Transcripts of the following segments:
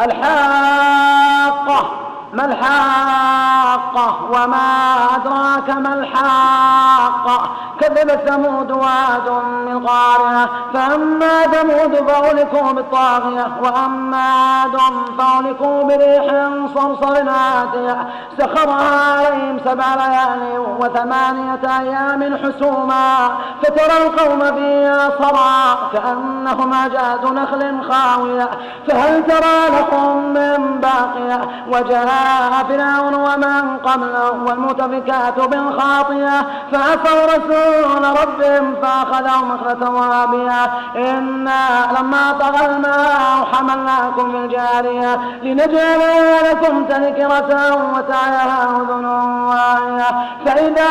الحاقة. ما الحاقة؟ وما أدراك ما الحاقة كذب ثمود وعاد من قارعة فأما ثمود فأهلكوا بالطاغية وأما عاد فأهلكوا بريح صرصر عاتية سخرها عليهم سبع ليال وثمانية أيام حسوما. فترى القوم فيها صرعى كأنهم أعجاز نخل خاوية. فهل ترى لكم من باقية؟ وجاء فرعون ومن قبله والمتفكات بالخاطية فعصوا رسول ربهم فأخذهم أخذة وابية إنا لما طغى الماء حملناكم في الجارية لنجعل لكم تذكرة وتعيها أذن واعية فإذا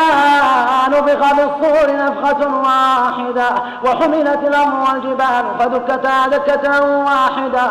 نفخ بالصور نفخة واحدة وحملت الأرض والجبال فدكتا دكة واحدة.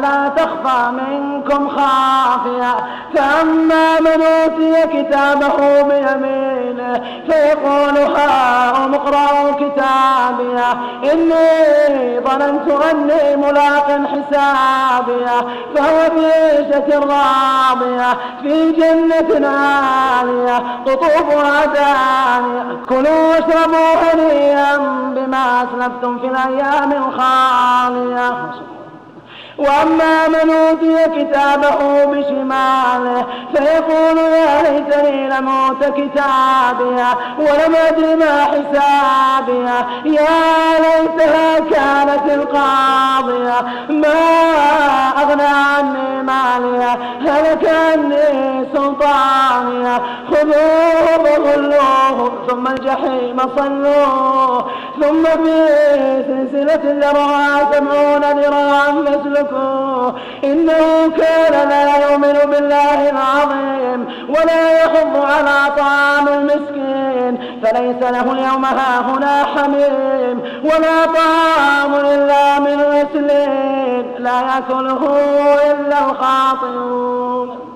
لا تخفى منكم خافية. فأما من أوتي كتابه بيمينه فيقول هاؤم اقرأوا كتابية. إني ظننت أني ملاق حسابية. فهو في عيشة راضية في جنة عالية قطوفها دانية كلوا واشربوا هنيئا بما أسلفتم في الأيام الخالية. وأما من أوتي كتابه بشماله فيقول يا ليتني لموت كتابيا ولم أدر ما حسابيا يا ليتها كانت القاضية ما أغنى عني ماليا هلك عني سلطانيا خذوه فغلوه ثم الجحيم صلوه ثم في سلسلة ذرعها سبعون ذراعا فاسلكوه. إنه كان لا يؤمن بالله العظيم ولا يحض على طعام المسكين فليس له اليوم هاهنا حميم ولا طعام إلا من غسلين لا يأكله إلا الخاطئون.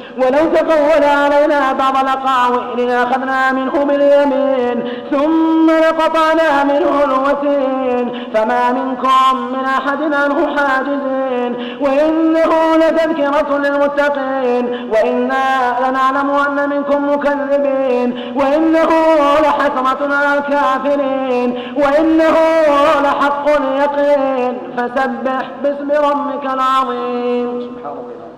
ولو تقول علينا بعض الأقاويل لأخذنا منه باليمين ثم لقطعنا منه الوتين فما منكم من أحد عنه حاجزين وإنه لتذكرة للمتقين وإنا لنعلم أن منكم مكذبين وإنه لحسرة على الكافرين وإنه لحق اليقين فسبح باسم ربك العظيم. سبحان الله.